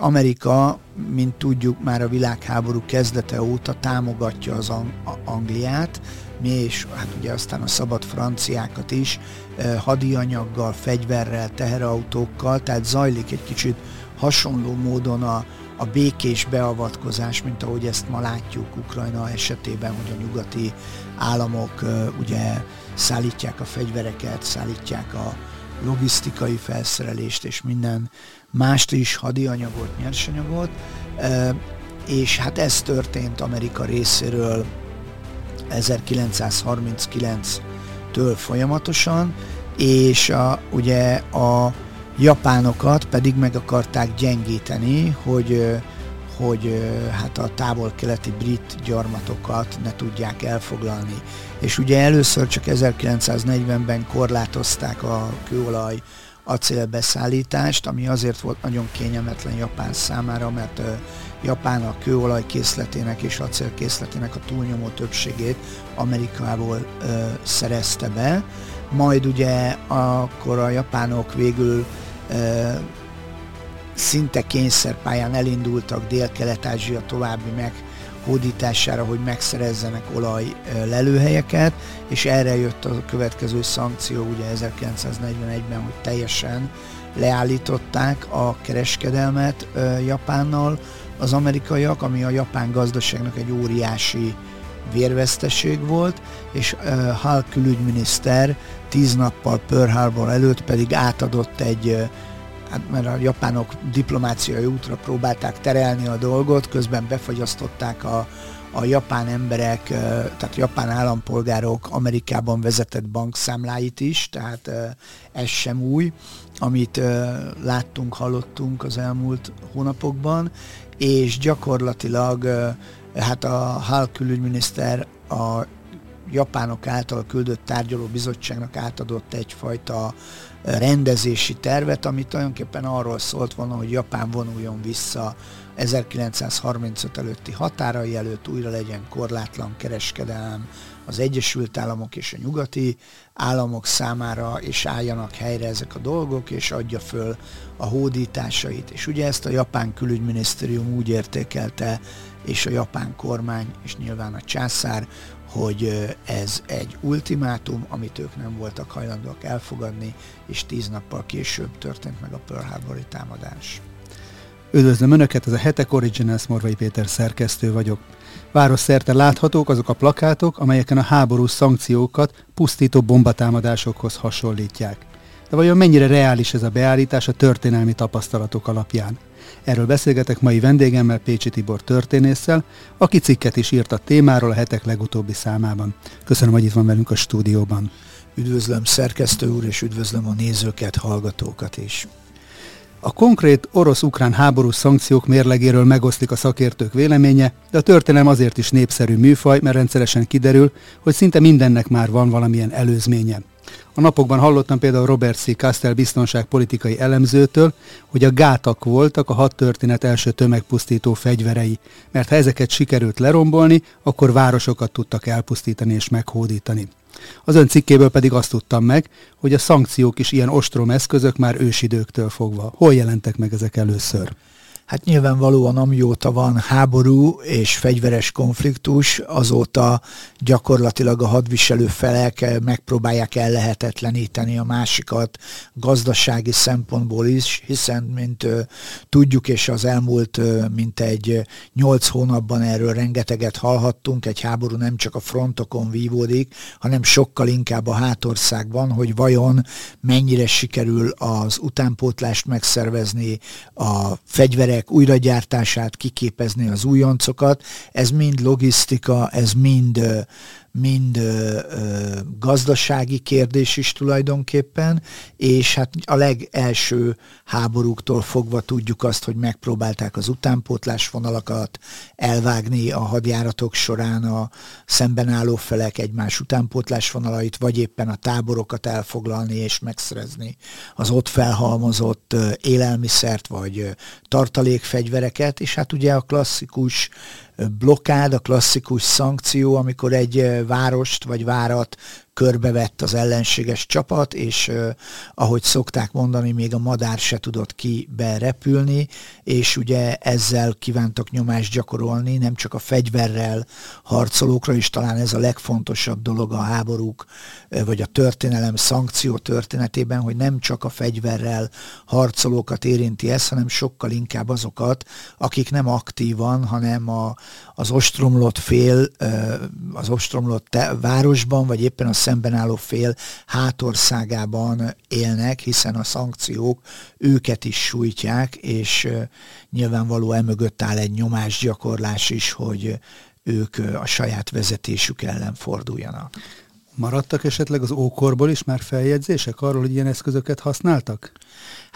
Amerika, mint tudjuk, már a világháború kezdete óta támogatja az Ang- Angliát, mi és hát ugye aztán a szabad franciákat is, hadianyaggal, fegyverrel, teherautókkal, tehát zajlik egy kicsit hasonló módon a, a békés beavatkozás, mint ahogy ezt ma látjuk Ukrajna esetében, hogy a nyugati államok ugye szállítják a fegyvereket, szállítják a logisztikai felszerelést és minden mást is, hadianyagot, nyersanyagot, és hát ez történt Amerika részéről 1939-től folyamatosan, és a, ugye a japánokat pedig meg akarták gyengíteni, hogy hogy hát a távol-keleti brit gyarmatokat ne tudják elfoglalni. És ugye először csak 1940-ben korlátozták a kőolaj acélbeszállítást, ami azért volt nagyon kényelmetlen Japán számára, mert Japán a kőolaj készletének és acélkészletének a túlnyomó többségét Amerikából ö, szerezte be. Majd ugye akkor a japánok végül szinte kényszerpályán elindultak Dél-Kelet-Ázsia további meghódítására, hogy megszerezzenek olaj lelőhelyeket, és erre jött a következő szankció ugye 1941-ben, hogy teljesen leállították a kereskedelmet Japánnal. Az amerikaiak, ami a japán gazdaságnak egy óriási vérveszteség volt, és Hal külügyminiszter tíz nappal Pearl Harbor előtt pedig átadott egy hát mert a japánok diplomáciai útra próbálták terelni a dolgot, közben befagyasztották a, a japán emberek, tehát japán állampolgárok Amerikában vezetett bankszámláit is, tehát ez sem új, amit láttunk, hallottunk az elmúlt hónapokban, és gyakorlatilag hát a HAL külügyminiszter a japánok által küldött tárgyaló bizottságnak átadott egyfajta rendezési tervet, ami tulajdonképpen arról szólt volna, hogy Japán vonuljon vissza 1935 előtti határai előtt, újra legyen korlátlan kereskedelem az Egyesült Államok és a nyugati államok számára, és álljanak helyre ezek a dolgok, és adja föl a hódításait. És ugye ezt a japán külügyminisztérium úgy értékelte, és a japán kormány, és nyilván a császár, hogy ez egy ultimátum, amit ők nem voltak hajlandóak elfogadni, és tíz nappal később történt meg a Pearl Harbori támadás. Üdvözlöm Önöket, ez a Hetek Originals Morvai Péter szerkesztő vagyok. Város szerte láthatók azok a plakátok, amelyeken a háborús szankciókat pusztító bombatámadásokhoz hasonlítják. De vajon mennyire reális ez a beállítás a történelmi tapasztalatok alapján? Erről beszélgetek mai vendégemmel, Pécsi Tibor történésszel, aki cikket is írt a témáról a hetek legutóbbi számában. Köszönöm, hogy itt van velünk a stúdióban. Üdvözlöm szerkesztő úr, és üdvözlöm a nézőket, hallgatókat is. A konkrét orosz-ukrán háborús szankciók mérlegéről megosztik a szakértők véleménye, de a történelem azért is népszerű műfaj, mert rendszeresen kiderül, hogy szinte mindennek már van valamilyen előzménye. A napokban hallottam például Robert C. Castell biztonságpolitikai elemzőtől, hogy a gátak voltak a hat történet első tömegpusztító fegyverei, mert ha ezeket sikerült lerombolni, akkor városokat tudtak elpusztítani és meghódítani. Az ön cikkéből pedig azt tudtam meg, hogy a szankciók is ilyen ostrom eszközök már ősidőktől fogva. Hol jelentek meg ezek először? Hát nyilvánvalóan amióta van háború és fegyveres konfliktus, azóta gyakorlatilag a hadviselő felek megpróbálják ellehetetleníteni a másikat gazdasági szempontból is, hiszen mint tudjuk, és az elmúlt mint egy nyolc hónapban erről rengeteget hallhattunk, egy háború nem csak a frontokon vívódik, hanem sokkal inkább a hátországban, hogy vajon mennyire sikerül az utánpótlást megszervezni, a fegyverek gépek újragyártását, kiképezni az újoncokat, ez mind logisztika, ez mind mind ö, ö, gazdasági kérdés is tulajdonképpen, és hát a legelső háborúktól fogva tudjuk azt, hogy megpróbálták az utánpótlás vonalakat elvágni a hadjáratok során a szemben álló felek egymás utánpótlás vonalait, vagy éppen a táborokat elfoglalni és megszerezni az ott felhalmozott élelmiszert, vagy tartalékfegyvereket, és hát ugye a klasszikus blokkád, a klasszikus szankció, amikor egy várost vagy várat körbevett az ellenséges csapat, és ahogy szokták mondani, még a madár se tudott ki berepülni, és ugye ezzel kívántak nyomást gyakorolni, nem csak a fegyverrel harcolókra, és talán ez a legfontosabb dolog a háborúk, vagy a történelem szankció történetében, hogy nem csak a fegyverrel harcolókat érinti ez, hanem sokkal inkább azokat, akik nem aktívan, hanem a, az ostromlott fél, az ostromlott városban, vagy éppen a szemben álló fél hátországában élnek, hiszen a szankciók őket is sújtják, és nyilvánvaló emögött áll egy nyomásgyakorlás is, hogy ők a saját vezetésük ellen forduljanak. Maradtak esetleg az ókorból is már feljegyzések arról, hogy ilyen eszközöket használtak?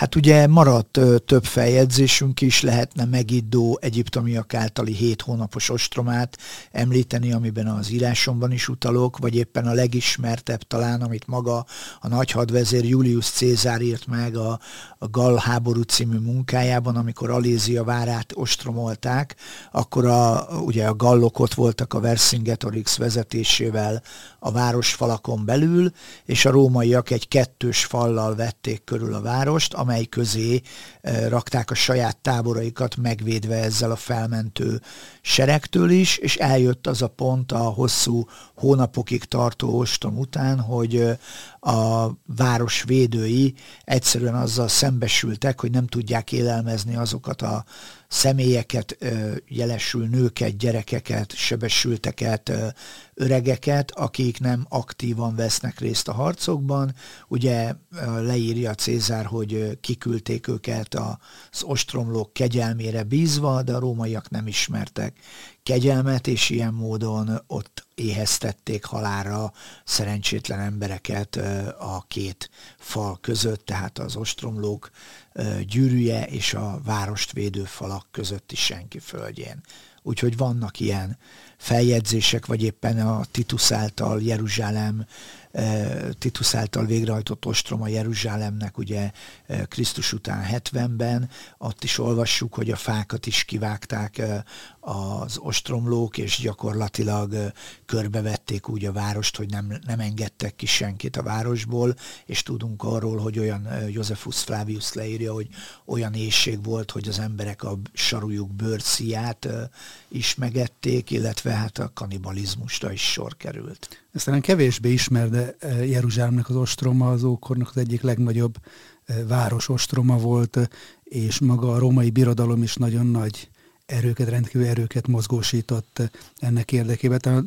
Hát ugye maradt több feljegyzésünk is, lehetne megiddó egyiptomiak általi hét hónapos ostromát említeni, amiben az írásomban is utalok, vagy éppen a legismertebb talán, amit maga a nagy hadvezér Julius Cézár írt meg a, a Gall háború című munkájában, amikor Alézia várát ostromolták, akkor a, ugye a gallok ott voltak a Vercingetorix vezetésével a városfalakon belül, és a rómaiak egy kettős fallal vették körül a várost, amely közé eh, rakták a saját táboraikat, megvédve ezzel a felmentő seregtől is, és eljött az a pont a hosszú hónapokig tartó ostom után, hogy eh, a város védői egyszerűen azzal szembesültek, hogy nem tudják élelmezni azokat a személyeket, jelesül nőket, gyerekeket, sebesülteket, öregeket, akik nem aktívan vesznek részt a harcokban. Ugye leírja Cézár, hogy kiküldték őket az ostromlók kegyelmére bízva, de a rómaiak nem ismertek kegyelmet, és ilyen módon ott éheztették halára szerencsétlen embereket a két fal között, tehát az ostromlók gyűrűje és a várost védő falak közötti senki földjén. Úgyhogy vannak ilyen feljegyzések, vagy éppen a Titus által Jeruzsálem Titus által végrehajtott ostroma Jeruzsálemnek ugye Krisztus után 70-ben, ott is olvassuk, hogy a fákat is kivágták az ostromlók, és gyakorlatilag körbevették úgy a várost, hogy nem, nem engedtek ki senkit a városból, és tudunk arról, hogy olyan Josephus Flavius leírja, hogy olyan éjség volt, hogy az emberek a sarújuk bőrszíját is megették, illetve hát a kanibalizmusra is sor került. Ez talán kevésbé ismer, de Jeruzsálemnek az ostroma az ókornak az egyik legnagyobb város ostroma volt, és maga a római birodalom is nagyon nagy erőket, rendkívül erőket mozgósított ennek érdekében. Tehát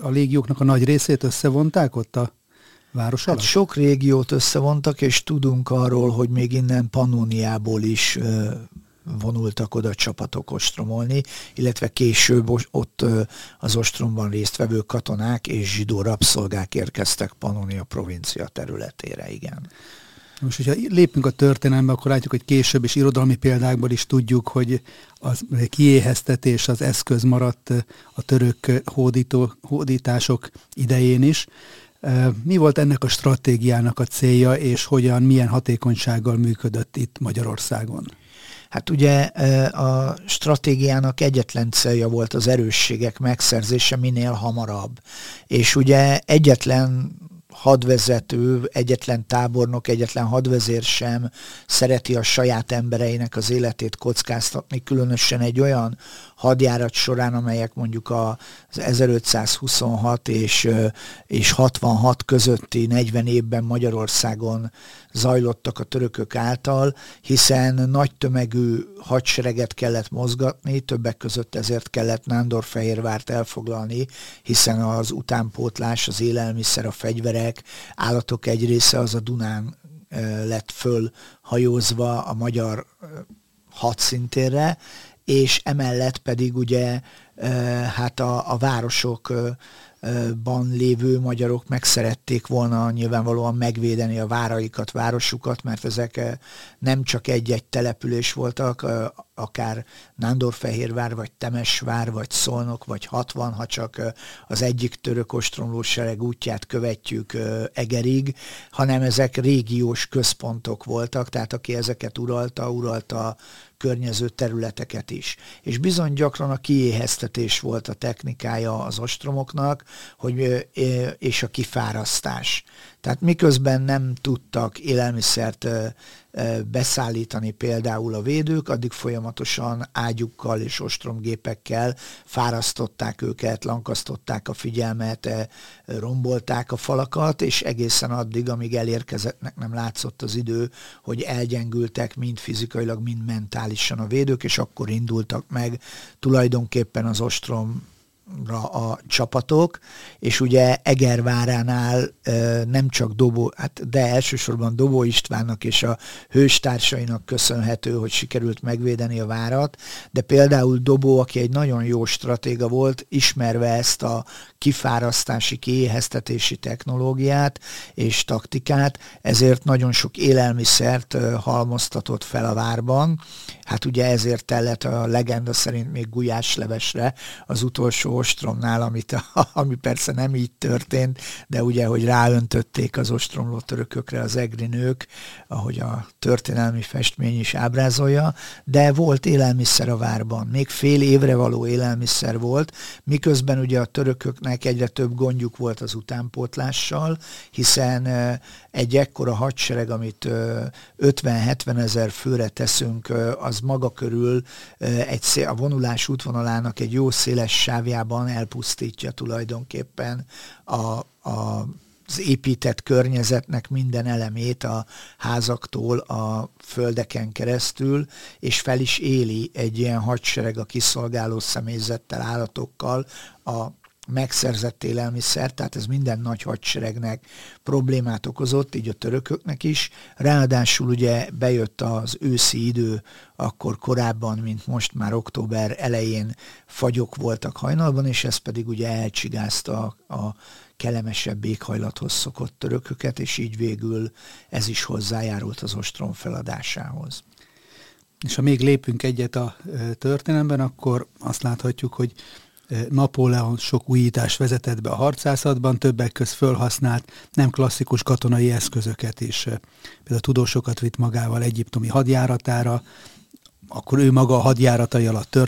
a légióknak a nagy részét összevonták ott a város alatt? Hát sok régiót összevontak, és tudunk arról, hogy még innen Pannoniából is vonultak oda csapatok ostromolni, illetve később ott az ostromban résztvevő katonák és zsidó rabszolgák érkeztek Pannonia provincia területére, igen. Most, hogyha lépünk a történelembe, akkor látjuk, hogy később és irodalmi példákból is tudjuk, hogy az kiéheztetés az eszköz maradt a török hódító, hódítások idején is. Mi volt ennek a stratégiának a célja, és hogyan, milyen hatékonysággal működött itt Magyarországon? Hát ugye a stratégiának egyetlen célja volt az erősségek megszerzése minél hamarabb. És ugye egyetlen hadvezető, egyetlen tábornok, egyetlen hadvezér sem szereti a saját embereinek az életét kockáztatni, különösen egy olyan hadjárat során, amelyek mondjuk az 1526 és, és 66 közötti 40 évben Magyarországon zajlottak a törökök által, hiszen nagy tömegű hadsereget kellett mozgatni, többek között ezért kellett Nándorfehérvárt elfoglalni, hiszen az utánpótlás, az élelmiszer, a fegyverek, állatok egy része az a Dunán lett föl hajózva a magyar hadszintérre, és emellett pedig ugye hát a, a városok ban lévő magyarok megszerették volna nyilvánvalóan megvédeni a váraikat, városukat, mert ezek nem csak egy-egy település voltak, akár Nándorfehérvár, vagy Temesvár, vagy Szolnok, vagy 60, ha csak az egyik török ostromlósereg útját követjük Egerig, hanem ezek régiós központok voltak, tehát aki ezeket uralta, uralta környező területeket is. És bizony gyakran a kiéheztetés volt a technikája az ostromoknak, hogy, és a kifárasztás. Tehát miközben nem tudtak élelmiszert beszállítani például a védők, addig folyamatosan ágyukkal és ostromgépekkel fárasztották őket, lankasztották a figyelmet, rombolták a falakat, és egészen addig, amíg elérkezettnek nem látszott az idő, hogy elgyengültek mind fizikailag, mind mentálisan a védők, és akkor indultak meg tulajdonképpen az ostrom a csapatok, és ugye Egerváránál nem csak Dobó, hát de elsősorban Dobó Istvánnak és a hőstársainak köszönhető, hogy sikerült megvédeni a várat, de például Dobó, aki egy nagyon jó stratéga volt, ismerve ezt a kifárasztási, kiéheztetési technológiát és taktikát, ezért nagyon sok élelmiszert halmoztatott fel a várban. Hát ugye ezért tellett a legenda szerint még gulyáslevesre az utolsó ostromnál, amit, ami persze nem így történt, de ugye, hogy ráöntötték az ostromló törökökre az egri nők, ahogy a történelmi festmény is ábrázolja, de volt élelmiszer a várban, még fél évre való élelmiszer volt, miközben ugye a törököknek egyre több gondjuk volt az utánpótlással, hiszen egy ekkora hadsereg, amit 50-70 ezer főre teszünk, az maga körül egy, a vonulás útvonalának egy jó széles sávjában elpusztítja tulajdonképpen a, a az épített környezetnek minden elemét a házaktól a földeken keresztül, és fel is éli egy ilyen hadsereg a kiszolgáló személyzettel, állatokkal a megszerzett élelmiszer, tehát ez minden nagy hadseregnek problémát okozott, így a törököknek is. Ráadásul ugye bejött az őszi idő, akkor korábban, mint most már október elején fagyok voltak hajnalban, és ez pedig ugye elcsigázta a, kellemesebb éghajlathoz szokott törököket, és így végül ez is hozzájárult az ostrom feladásához. És ha még lépünk egyet a történelemben, akkor azt láthatjuk, hogy Napóleon sok újítást vezetett be a harcászatban, többek közt fölhasznált nem klasszikus katonai eszközöket is. Például tudósokat vitt magával egyiptomi hadjáratára, akkor ő maga a hadjáratai alatt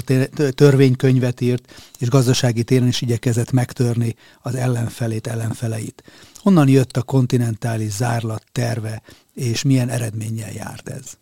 törvénykönyvet írt, és gazdasági téren is igyekezett megtörni az ellenfelét, ellenfeleit. Honnan jött a kontinentális zárlat terve, és milyen eredménnyel járt ez?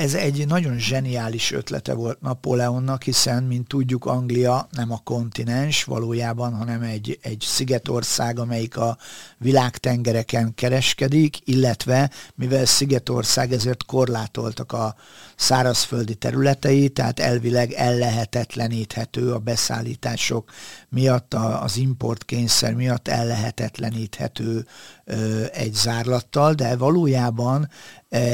Ez egy nagyon zseniális ötlete volt Napóleonnak, hiszen, mint tudjuk, Anglia nem a kontinens valójában, hanem egy, egy szigetország, amelyik a világtengereken kereskedik, illetve mivel szigetország, ezért korlátoltak a szárazföldi területei, tehát elvileg ellehetetleníthető a beszállítások miatt, az importkényszer miatt ellehetetleníthető egy zárlattal, de valójában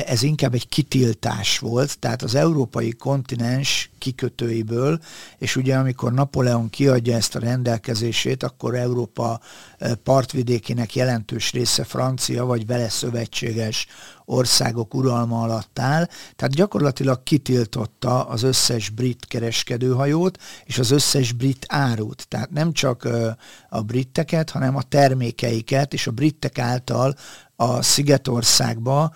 ez inkább egy kitiltás volt, tehát az európai kontinens kikötőiből, és ugye amikor Napóleon kiadja ezt a rendelkezését, akkor Európa partvidékének jelentős része francia vagy vele szövetséges országok uralma alatt áll, tehát gyakorlatilag kitiltotta az összes brit kereskedőhajót és az összes brit árut. Tehát nem csak a britteket, hanem a termékeiket és a britek által a Szigetországba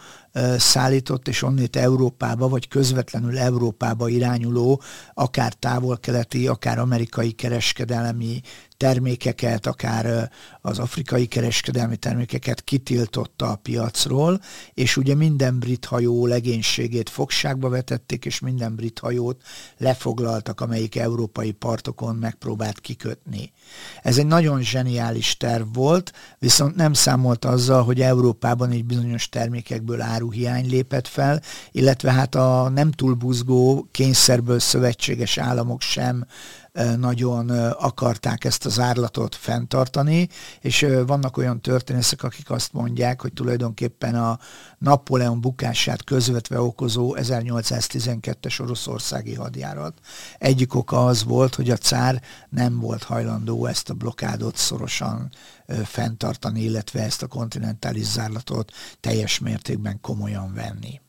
szállított, és onnét Európába, vagy közvetlenül Európába irányuló, akár távol-keleti, akár amerikai kereskedelmi termékeket, akár az afrikai kereskedelmi termékeket kitiltotta a piacról, és ugye minden brit hajó legénységét fogságba vetették, és minden brit hajót lefoglaltak, amelyik európai partokon megpróbált kikötni. Ez egy nagyon zseniális terv volt, viszont nem számolt azzal, hogy Európában egy bizonyos termékekből áruhiány lépett fel, illetve hát a nem túl buzgó kényszerből szövetséges államok sem nagyon akarták ezt az árlatot fenntartani, és vannak olyan történészek, akik azt mondják, hogy tulajdonképpen a Napóleon bukását közvetve okozó 1812-es oroszországi hadjárat. Egyik oka az volt, hogy a cár nem volt hajlandó ezt a blokádot szorosan fenntartani, illetve ezt a kontinentális zárlatot teljes mértékben komolyan venni.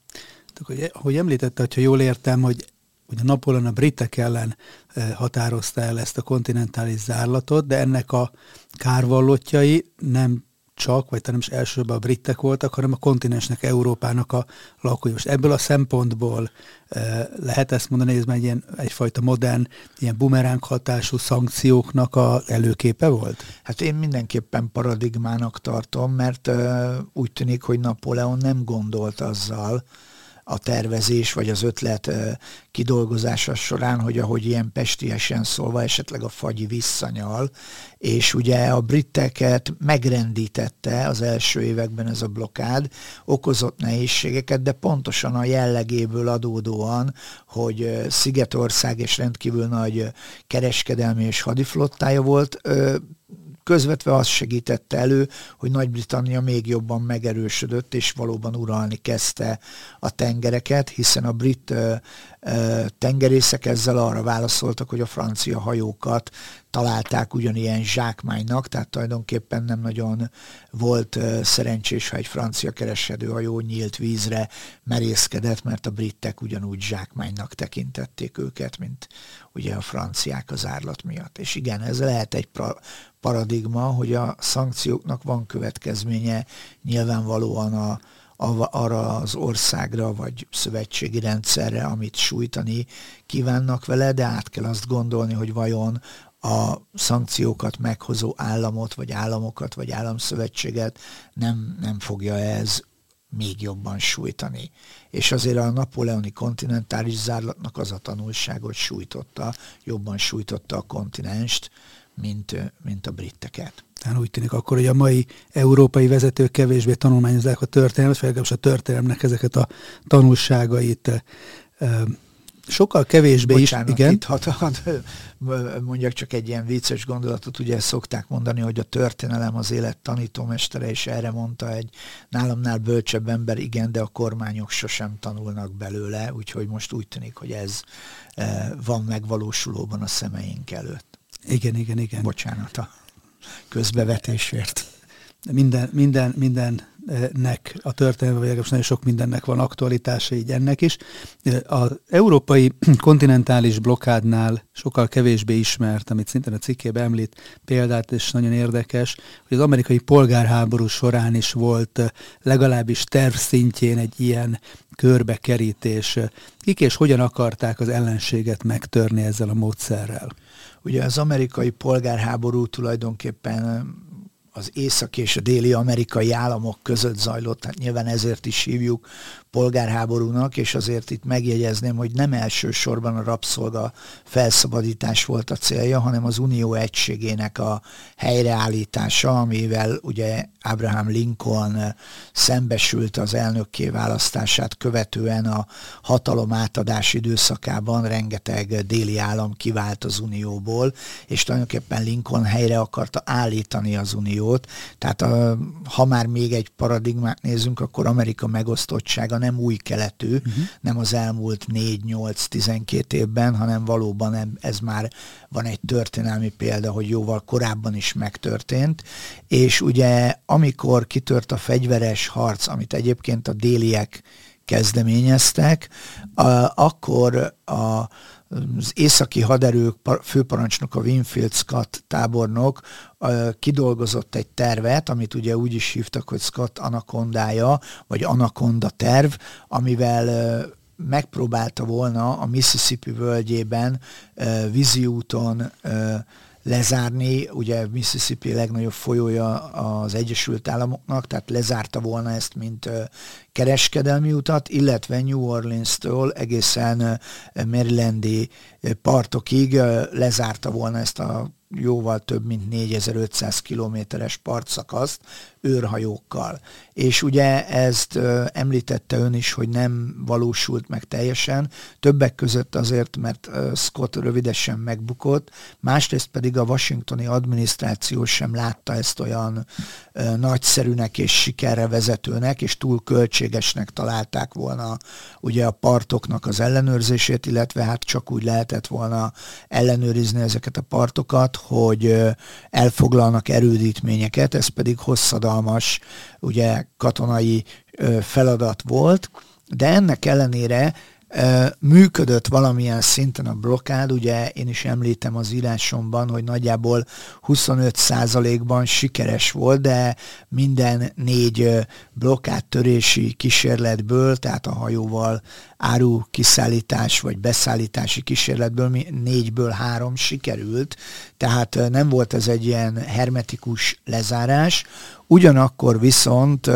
Hogy, hogy említette, hogyha jól értem, hogy Ugye Napóleon a britek ellen eh, határozta el ezt a kontinentális zárlatot, de ennek a kárvallottjai nem csak, vagy nem is elsősorban a britek voltak, hanem a kontinensnek, Európának a lakói. Most ebből a szempontból lehet ezt mondani, ez már egy ilyen, egyfajta modern, ilyen bumeránk hatású szankcióknak a előképe volt? Hát én mindenképpen paradigmának tartom, mert úgy tűnik, hogy Napóleon nem gondolt azzal, a tervezés vagy az ötlet kidolgozása során, hogy ahogy ilyen pestiesen szólva esetleg a fagyi visszanyal, és ugye a briteket megrendítette az első években ez a blokád, okozott nehézségeket, de pontosan a jellegéből adódóan, hogy Szigetország és rendkívül nagy kereskedelmi és hadiflottája volt, közvetve az segítette elő, hogy Nagy-Britannia még jobban megerősödött, és valóban uralni kezdte a tengereket, hiszen a brit ö, ö, tengerészek ezzel arra válaszoltak, hogy a francia hajókat találták ugyanilyen zsákmánynak, tehát tulajdonképpen nem nagyon volt szerencsés, ha egy francia kereskedőhajó nyílt vízre merészkedett, mert a britek ugyanúgy zsákmánynak tekintették őket, mint ugye a franciák az árlat miatt. És igen, ez lehet egy paradigma, hogy a szankcióknak van következménye nyilvánvalóan a, arra az országra vagy szövetségi rendszerre, amit sújtani kívánnak vele, de át kell azt gondolni, hogy vajon a szankciókat meghozó államot, vagy államokat, vagy államszövetséget nem, nem fogja ez még jobban sújtani. És azért a napoleoni kontinentális zárlatnak az a tanulság, hogy sújtotta, jobban sújtotta a kontinenst, mint, mint a britteket. Tehát úgy tűnik akkor, hogy a mai európai vezetők kevésbé tanulmányozzák a történelmet, vagy legalábbis a történelmnek ezeket a tanulságait sokkal kevésbé Bocsánat, is. Igen. Itt hat, hat, mondjak csak egy ilyen vicces gondolatot, ugye szokták mondani, hogy a történelem az élet tanítómestere, és erre mondta egy nálamnál bölcsebb ember, igen, de a kormányok sosem tanulnak belőle, úgyhogy most úgy tűnik, hogy ez van megvalósulóban a szemeink előtt. Igen, igen, igen. Bocsánat a közbevetésért. Minden, minden, minden nek a történelme, vagy nagyon sok mindennek van aktualitása, így ennek is. Az európai kontinentális blokádnál sokkal kevésbé ismert, amit szintén a cikkében említ példát, és nagyon érdekes, hogy az amerikai polgárháború során is volt legalábbis terv szintjén egy ilyen körbekerítés. Kik és hogyan akarták az ellenséget megtörni ezzel a módszerrel? Ugye az amerikai polgárháború tulajdonképpen az észak és a déli amerikai államok között zajlott, tehát nyilván ezért is hívjuk polgárháborúnak, és azért itt megjegyezném, hogy nem elsősorban a rabszolga felszabadítás volt a célja, hanem az unió egységének a helyreállítása, amivel ugye Abraham Lincoln szembesült az elnökké választását követően a hatalom átadás időszakában rengeteg déli állam kivált az unióból, és tulajdonképpen Lincoln helyre akarta állítani az uniót. Tehát a, ha már még egy paradigmát nézünk, akkor Amerika megosztottsága nem új keletű, uh-huh. nem az elmúlt 4-8-12 évben, hanem valóban ez már van egy történelmi példa, hogy jóval korábban is megtörtént, és ugye amikor kitört a fegyveres harc, amit egyébként a déliek kezdeményeztek, akkor a az északi haderők főparancsnok, a Winfield Scott tábornok kidolgozott egy tervet, amit ugye úgy is hívtak, hogy Scott anakondája, vagy anakonda terv, amivel megpróbálta volna a Mississippi völgyében vízi úton lezárni, ugye Mississippi legnagyobb folyója az Egyesült Államoknak, tehát lezárta volna ezt, mint kereskedelmi utat, illetve New Orleans-től egészen Marylandi partokig lezárta volna ezt a jóval több mint 4500 kilométeres partszakaszt őrhajókkal. És ugye ezt említette ön is, hogy nem valósult meg teljesen, többek között azért, mert Scott rövidesen megbukott, másrészt pedig a washingtoni adminisztráció sem látta ezt olyan nagyszerűnek és sikerre vezetőnek, és túl költségesnek találták volna ugye a partoknak az ellenőrzését, illetve hát csak úgy lehetett volna ellenőrizni ezeket a partokat, hogy elfoglalnak erődítményeket, ez pedig hosszadalmas, ugye katonai feladat volt, de ennek ellenére működött valamilyen szinten a blokkád, ugye én is említem az írásomban, hogy nagyjából 25%-ban sikeres volt, de minden négy blokkádtörési kísérletből, tehát a hajóval áru kiszállítás vagy beszállítási kísérletből négyből három sikerült, tehát nem volt ez egy ilyen hermetikus lezárás, Ugyanakkor viszont,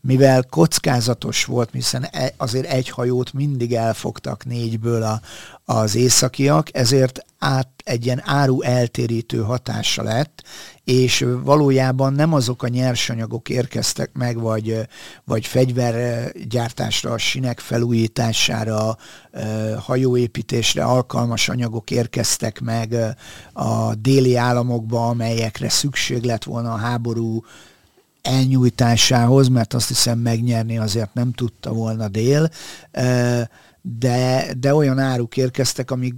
mivel kockázatos volt, hiszen e, azért egy hajót mindig elfogtak négyből a, az északiak, ezért át egy ilyen áru eltérítő hatása lett, és valójában nem azok a nyersanyagok érkeztek meg, vagy, vagy fegyvergyártásra, sinek felújítására, hajóépítésre alkalmas anyagok érkeztek meg a déli államokba, amelyekre szükség lett volna a háború elnyújtásához, mert azt hiszem megnyerni azért nem tudta volna dél, de, de olyan áruk érkeztek, amik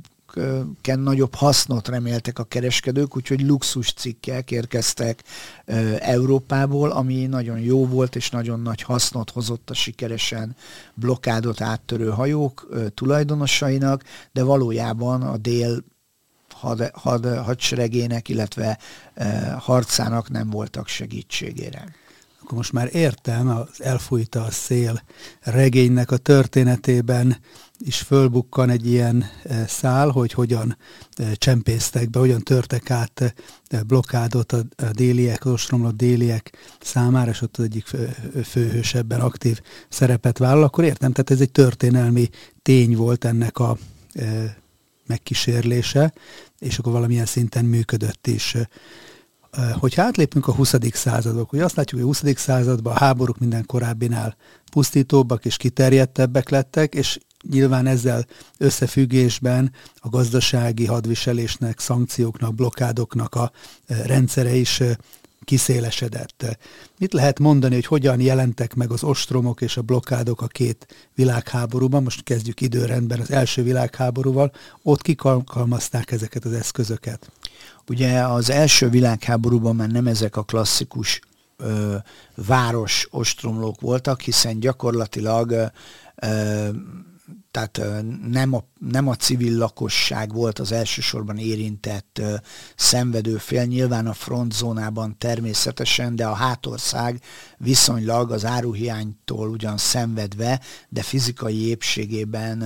nagyobb hasznot reméltek a kereskedők, úgyhogy luxus cikkek érkeztek Európából, ami nagyon jó volt, és nagyon nagy hasznot hozott a sikeresen blokkádot áttörő hajók tulajdonosainak, de valójában a dél had, had, hadseregének, illetve harcának nem voltak segítségére. Akkor most már értem, az elfújta a szél regénynek a történetében is fölbukkan egy ilyen e, szál, hogy hogyan e, csempésztek be, hogyan törtek át blokkádot a déliek, az ostromlott déliek számára, és ott az egyik főhős ebben aktív szerepet vállal, akkor értem, tehát ez egy történelmi tény volt ennek a megkísérlése, és akkor valamilyen szinten működött is. Hogyha átlépünk a 20. századba, hogy azt látjuk, hogy a 20. században a háborúk minden korábbinál pusztítóbbak és kiterjedtebbek lettek, és nyilván ezzel összefüggésben a gazdasági hadviselésnek, szankcióknak, blokádoknak a rendszere is kiszélesedett. Mit lehet mondani, hogy hogyan jelentek meg az ostromok és a blokkádok a két világháborúban? Most kezdjük időrendben az első világháborúval. Ott kik alkalmazták ezeket az eszközöket? Ugye az első világháborúban már nem ezek a klasszikus ö, város ostromlók voltak, hiszen gyakorlatilag ö, tehát nem a, nem a civil lakosság volt az elsősorban érintett szenvedő fél, nyilván a frontzónában természetesen, de a hátország viszonylag az áruhiánytól ugyan szenvedve, de fizikai épségében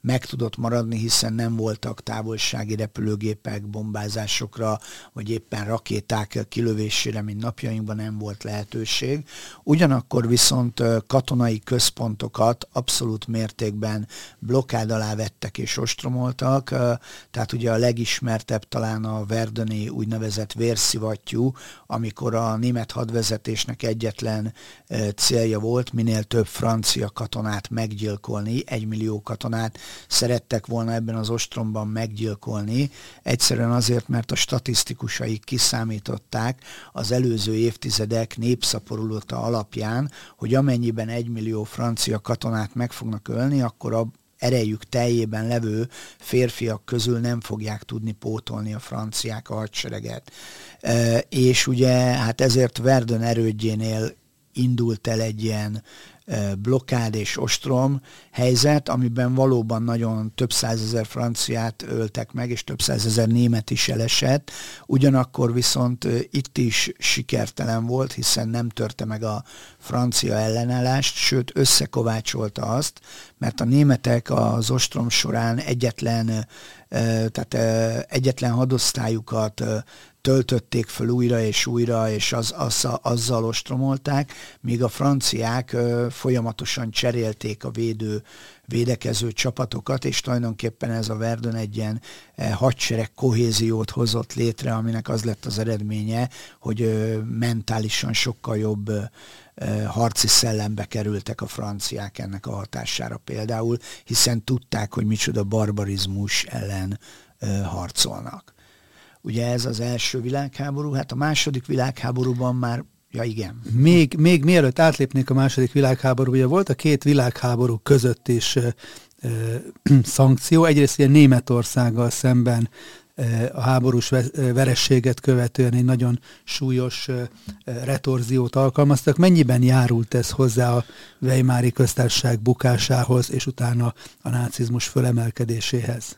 meg tudott maradni, hiszen nem voltak távolsági repülőgépek bombázásokra, vagy éppen rakéták kilövésére, mint napjainkban nem volt lehetőség. Ugyanakkor viszont katonai központokat abszolút mértékben blokkád alá vettek és ostromoltak, tehát ugye a legismertebb talán a Verdöni úgynevezett vérszivattyú, amikor a német hadvezetésnek egyetlen célja volt minél több francia katonát meggyilkolni, egy millió katonát szerettek volna ebben az ostromban meggyilkolni, egyszerűen azért, mert a statisztikusaik kiszámították az előző évtizedek népszaporulata alapján, hogy amennyiben egy millió francia katonát meg fognak ölni, akkor a erejük teljében levő férfiak közül nem fogják tudni pótolni a franciák a hadsereget. És ugye hát ezért Verdön erődjénél indult el egy ilyen blokkád és ostrom helyzet, amiben valóban nagyon több százezer franciát öltek meg, és több százezer német is elesett. Ugyanakkor viszont itt is sikertelen volt, hiszen nem törte meg a francia ellenállást, sőt összekovácsolta azt, mert a németek az ostrom során egyetlen, tehát egyetlen hadosztályukat töltötték föl újra és újra, és az, az, azzal ostromolták, míg a franciák ö, folyamatosan cserélték a védő, védekező csapatokat, és tulajdonképpen ez a Verdun egy ilyen e, hadsereg kohéziót hozott létre, aminek az lett az eredménye, hogy ö, mentálisan sokkal jobb ö, harci szellembe kerültek a franciák ennek a hatására például, hiszen tudták, hogy micsoda barbarizmus ellen harcolnak. Ugye ez az első világháború, hát a második világháborúban már Ja, igen. Még, még mielőtt átlépnék a második világháború, ugye volt a két világháború között is ö, ö, szankció. Egyrészt ugye Németországgal szemben a háborús verességet követően egy nagyon súlyos retorziót alkalmaztak. Mennyiben járult ez hozzá a Weimári köztársaság bukásához, és utána a nácizmus fölemelkedéséhez?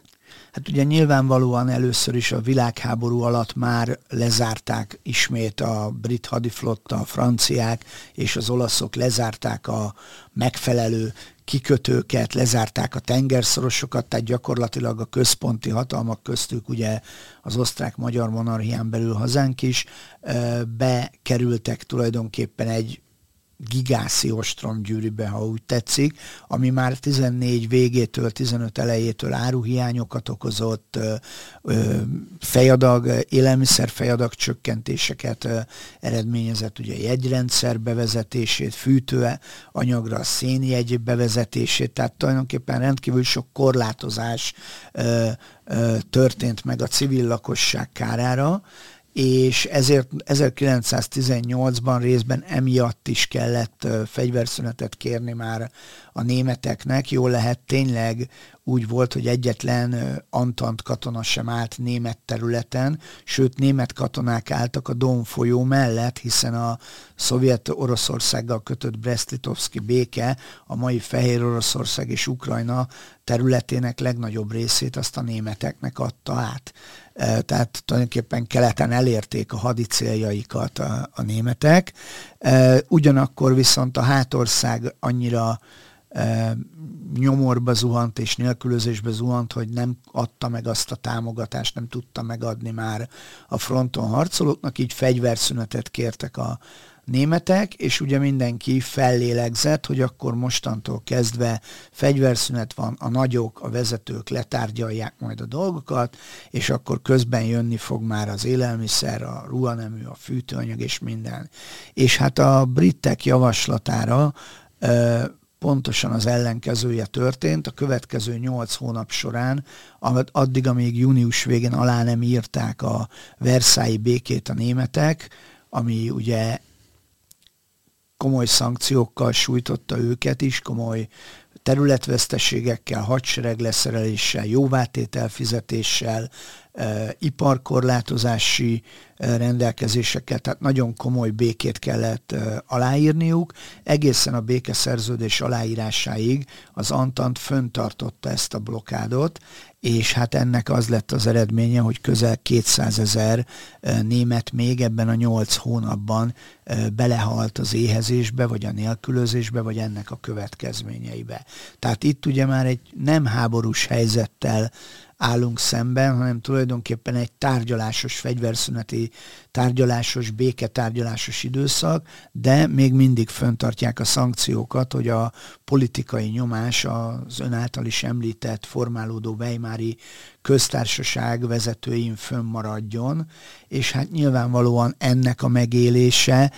Hát ugye nyilvánvalóan először is a világháború alatt már lezárták ismét a brit hadiflotta, a franciák és az olaszok lezárták a megfelelő kikötőket, lezárták a tengerszorosokat, tehát gyakorlatilag a központi hatalmak köztük ugye az osztrák-magyar monarchián belül hazánk is bekerültek tulajdonképpen egy gigászi ostromgyűrűbe, ha úgy tetszik, ami már 14 végétől, 15 elejétől áruhiányokat okozott, fejadag, élelmiszer fejadag csökkentéseket eredményezett, ugye jegyrendszer bevezetését, fűtő anyagra szénjegy bevezetését, tehát tulajdonképpen rendkívül sok korlátozás történt meg a civil lakosság kárára, és ezért 1918-ban részben emiatt is kellett fegyverszünetet kérni már a németeknek. Jól lehet, tényleg úgy volt, hogy egyetlen Antant katona sem állt német területen, sőt német katonák álltak a Don folyó mellett, hiszen a szovjet Oroszországgal kötött Brest-Litovszki béke a mai Fehér Oroszország és Ukrajna területének legnagyobb részét azt a németeknek adta át. Tehát tulajdonképpen keleten elérték a hadi céljaikat a, a németek. Ugyanakkor viszont a hátország annyira nyomorba zuhant és nélkülözésbe zuhant, hogy nem adta meg azt a támogatást, nem tudta megadni már a fronton harcolóknak, így fegyverszünetet kértek a németek, és ugye mindenki fellélegzett, hogy akkor mostantól kezdve fegyverszünet van, a nagyok, a vezetők letárgyalják majd a dolgokat, és akkor közben jönni fog már az élelmiszer, a ruhanemű, a fűtőanyag és minden. És hát a britek javaslatára pontosan az ellenkezője történt. A következő nyolc hónap során, addig, amíg június végén alá nem írták a Versailles békét a németek, ami ugye komoly szankciókkal sújtotta őket is, komoly területveszteségekkel, hadsereg leszereléssel, jóvátételfizetéssel, iparkorlátozási rendelkezéseket, tehát nagyon komoly békét kellett aláírniuk. Egészen a békeszerződés aláírásáig az Antant föntartotta ezt a blokádot, és hát ennek az lett az eredménye, hogy közel 200 ezer német még ebben a 8 hónapban belehalt az éhezésbe, vagy a nélkülözésbe, vagy ennek a következményeibe. Tehát itt ugye már egy nem háborús helyzettel állunk szemben, hanem tulajdonképpen egy tárgyalásos, fegyverszüneti, tárgyalásos, béketárgyalásos időszak, de még mindig föntartják a szankciókat, hogy a politikai nyomás az ön által is említett formálódó Weimári köztársaság vezetőin fönnmaradjon, és hát nyilvánvalóan ennek a megélése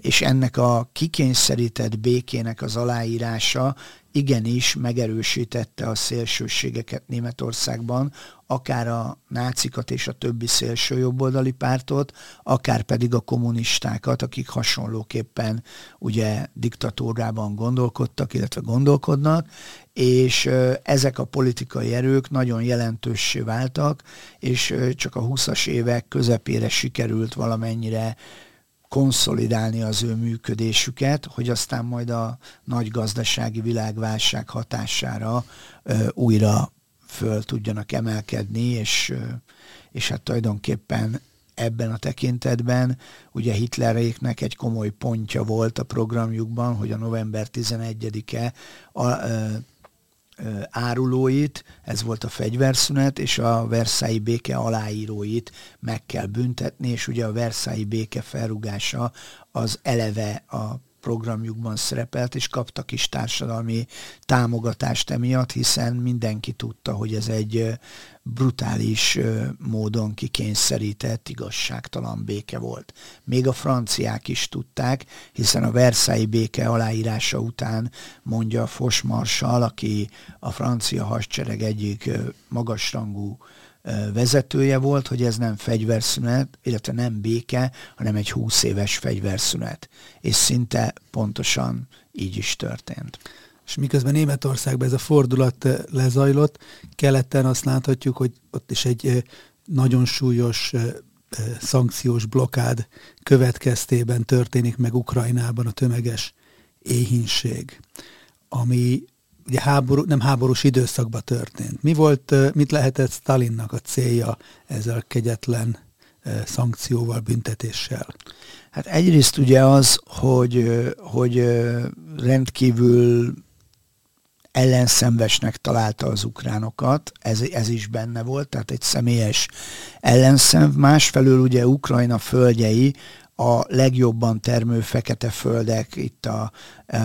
és ennek a kikényszerített békének az aláírása igenis megerősítette a szélsőségeket Németországban, akár a nácikat és a többi szélső jobboldali pártot, akár pedig a kommunistákat, akik hasonlóképpen ugye diktatúrában gondolkodtak, illetve gondolkodnak, és ezek a politikai erők nagyon jelentőssé váltak, és csak a 20-as évek közepére sikerült valamennyire konszolidálni az ő működésüket, hogy aztán majd a nagy gazdasági világválság hatására ö, újra föl tudjanak emelkedni, és, ö, és hát tulajdonképpen ebben a tekintetben ugye Hitleréknek egy komoly pontja volt a programjukban, hogy a november 11-e a, ö, árulóit, ez volt a fegyverszünet, és a Versailles béke aláíróit meg kell büntetni, és ugye a Versailles béke felrugása az eleve a programjukban szerepelt, és kaptak is társadalmi támogatást emiatt, hiszen mindenki tudta, hogy ez egy brutális módon kikényszerített, igazságtalan béke volt. Még a franciák is tudták, hiszen a Versailles béke aláírása után mondja Foch Marshall, aki a francia hadsereg egyik magasrangú vezetője volt, hogy ez nem fegyverszünet, illetve nem béke, hanem egy 20 éves fegyverszünet. És szinte pontosan így is történt. És miközben Németországban ez a fordulat lezajlott, keleten azt láthatjuk, hogy ott is egy nagyon súlyos szankciós blokád következtében történik meg Ukrajnában a tömeges éhínség, ami ugye háború, nem háborús időszakban történt. Mi volt, mit lehetett Stalinnak a célja ezzel kegyetlen szankcióval, büntetéssel? Hát egyrészt ugye az, hogy, hogy rendkívül ellenszenvesnek találta az ukránokat, ez, ez is benne volt, tehát egy személyes ellenszenv. Másfelől ugye Ukrajna földjei a legjobban termő fekete földek, itt a e,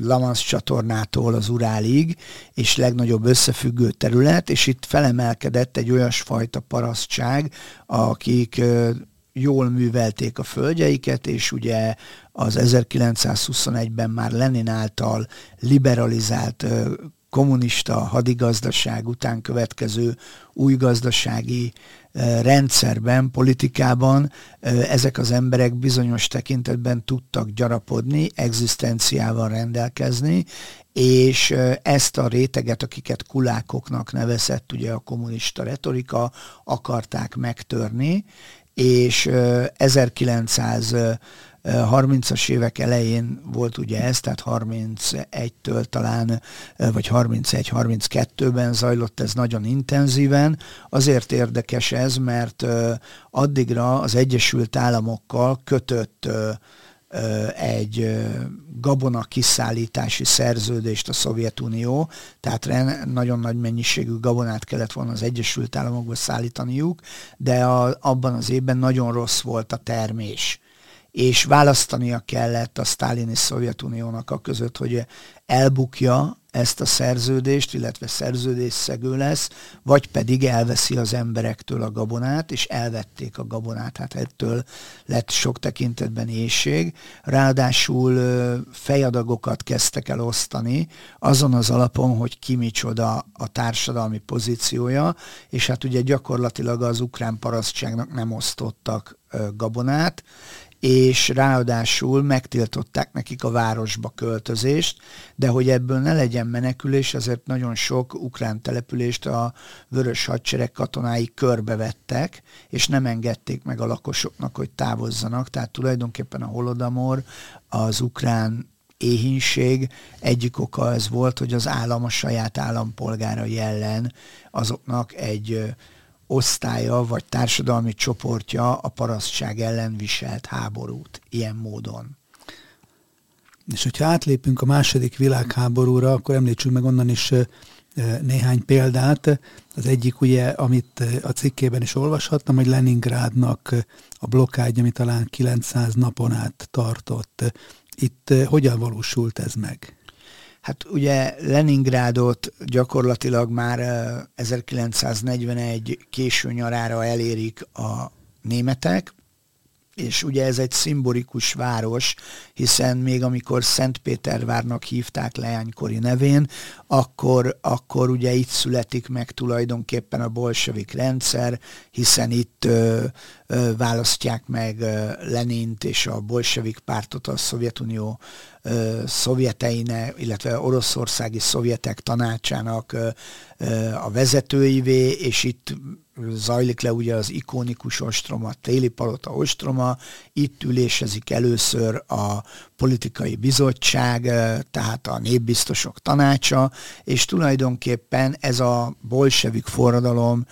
Lamansz csatornától az Urálig, és legnagyobb összefüggő terület, és itt felemelkedett egy olyasfajta parasztság, akik jól művelték a földjeiket, és ugye az 1921-ben már Lenin által liberalizált kommunista hadigazdaság után következő új gazdasági rendszerben, politikában ezek az emberek bizonyos tekintetben tudtak gyarapodni, egzisztenciával rendelkezni, és ezt a réteget, akiket kulákoknak nevezett ugye a kommunista retorika, akarták megtörni, és 1930-as évek elején volt ugye ez, tehát 31-től talán, vagy 31-32-ben zajlott ez nagyon intenzíven. Azért érdekes ez, mert addigra az Egyesült Államokkal kötött egy gabona kiszállítási szerződést a Szovjetunió, tehát nagyon nagy mennyiségű gabonát kellett volna az Egyesült Államokba szállítaniuk, de a, abban az évben nagyon rossz volt a termés és választania kellett a sztálini Szovjetuniónak a között, hogy elbukja ezt a szerződést, illetve szerződésszegő lesz, vagy pedig elveszi az emberektől a gabonát, és elvették a gabonát, hát ettől lett sok tekintetben éjség. Ráadásul fejadagokat kezdtek el osztani, azon az alapon, hogy ki micsoda a társadalmi pozíciója, és hát ugye gyakorlatilag az ukrán parasztságnak nem osztottak gabonát, és ráadásul megtiltották nekik a városba költözést, de hogy ebből ne legyen menekülés, azért nagyon sok ukrán települést a vörös hadsereg katonái körbevettek, és nem engedték meg a lakosoknak, hogy távozzanak, tehát tulajdonképpen a holodomor az ukrán éhínség egyik oka ez volt, hogy az állam a saját állampolgárai ellen azoknak egy osztálya vagy társadalmi csoportja a parasztság ellen viselt háborút ilyen módon. És hogyha átlépünk a második világháborúra, akkor említsünk meg onnan is néhány példát. Az egyik ugye, amit a cikkében is olvashattam, hogy Leningrádnak a blokkádja, ami talán 900 napon át tartott. Itt hogyan valósult ez meg? Hát ugye Leningrádot gyakorlatilag már 1941 késő nyarára elérik a németek, és ugye ez egy szimbolikus város, hiszen még amikor Szentpétervárnak hívták leánykori nevén, akkor, akkor ugye itt születik meg tulajdonképpen a bolsevik rendszer, hiszen itt ö, választják meg Lenint és a bolsevik pártot a Szovjetunió szovjeteine, illetve oroszországi szovjetek tanácsának a vezetőivé, és itt zajlik le ugye az ikonikus ostroma, téli palota ostroma, itt ülésezik először a politikai bizottság, tehát a népbiztosok tanácsa, és tulajdonképpen ez a bolsevik forradalom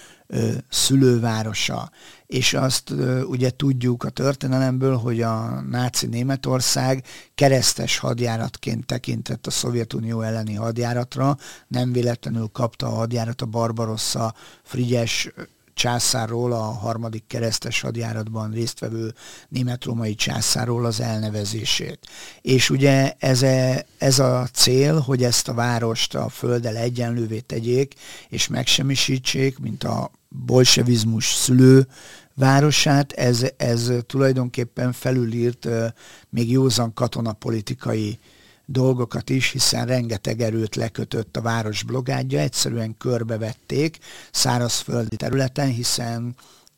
szülővárosa. És azt ugye tudjuk a történelemből, hogy a náci Németország keresztes hadjáratként tekintett a Szovjetunió elleni hadjáratra, nem véletlenül kapta a hadjárat a Barbarossa Frigyes császárról, a harmadik keresztes hadjáratban résztvevő német-római császárról az elnevezését. És ugye ez a, e, ez a cél, hogy ezt a várost a földdel egyenlővé tegyék, és megsemmisítsék, mint a bolsevizmus szülő városát, ez, ez tulajdonképpen felülírt még józan katonapolitikai dolgokat is, hiszen rengeteg erőt lekötött a város blogádja, egyszerűen körbevették szárazföldi területen, hiszen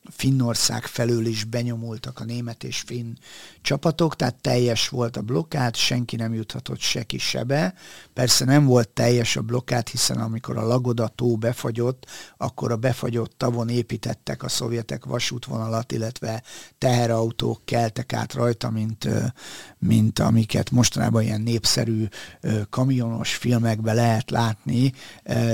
Finnország felől is benyomultak a német és finn csapatok, tehát teljes volt a blokkád, senki nem juthatott se ki sebe. Persze nem volt teljes a blokkád, hiszen amikor a Lagoda tó befagyott, akkor a befagyott tavon építettek a szovjetek vasútvonalat, illetve teherautók keltek át rajta, mint, mint amiket mostanában ilyen népszerű kamionos filmekben lehet látni,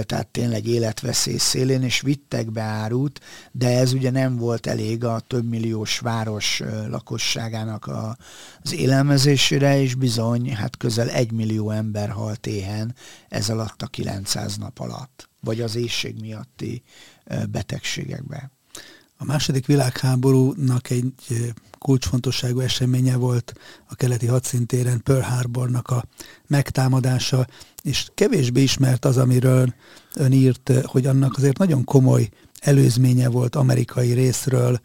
tehát tényleg életveszély szélén, és vittek be árut, de ez ugye nem volt elég a több milliós város lakosságának a, az élelmezésére, és bizony, hát közel egy millió ember halt éhen ez alatt a 900 nap alatt, vagy az éjség miatti betegségekbe. A második világháborúnak egy kulcsfontosságú eseménye volt a keleti hadszintéren Pearl Harbornak a megtámadása, és kevésbé ismert az, amiről ön írt, hogy annak azért nagyon komoly előzménye volt amerikai részről,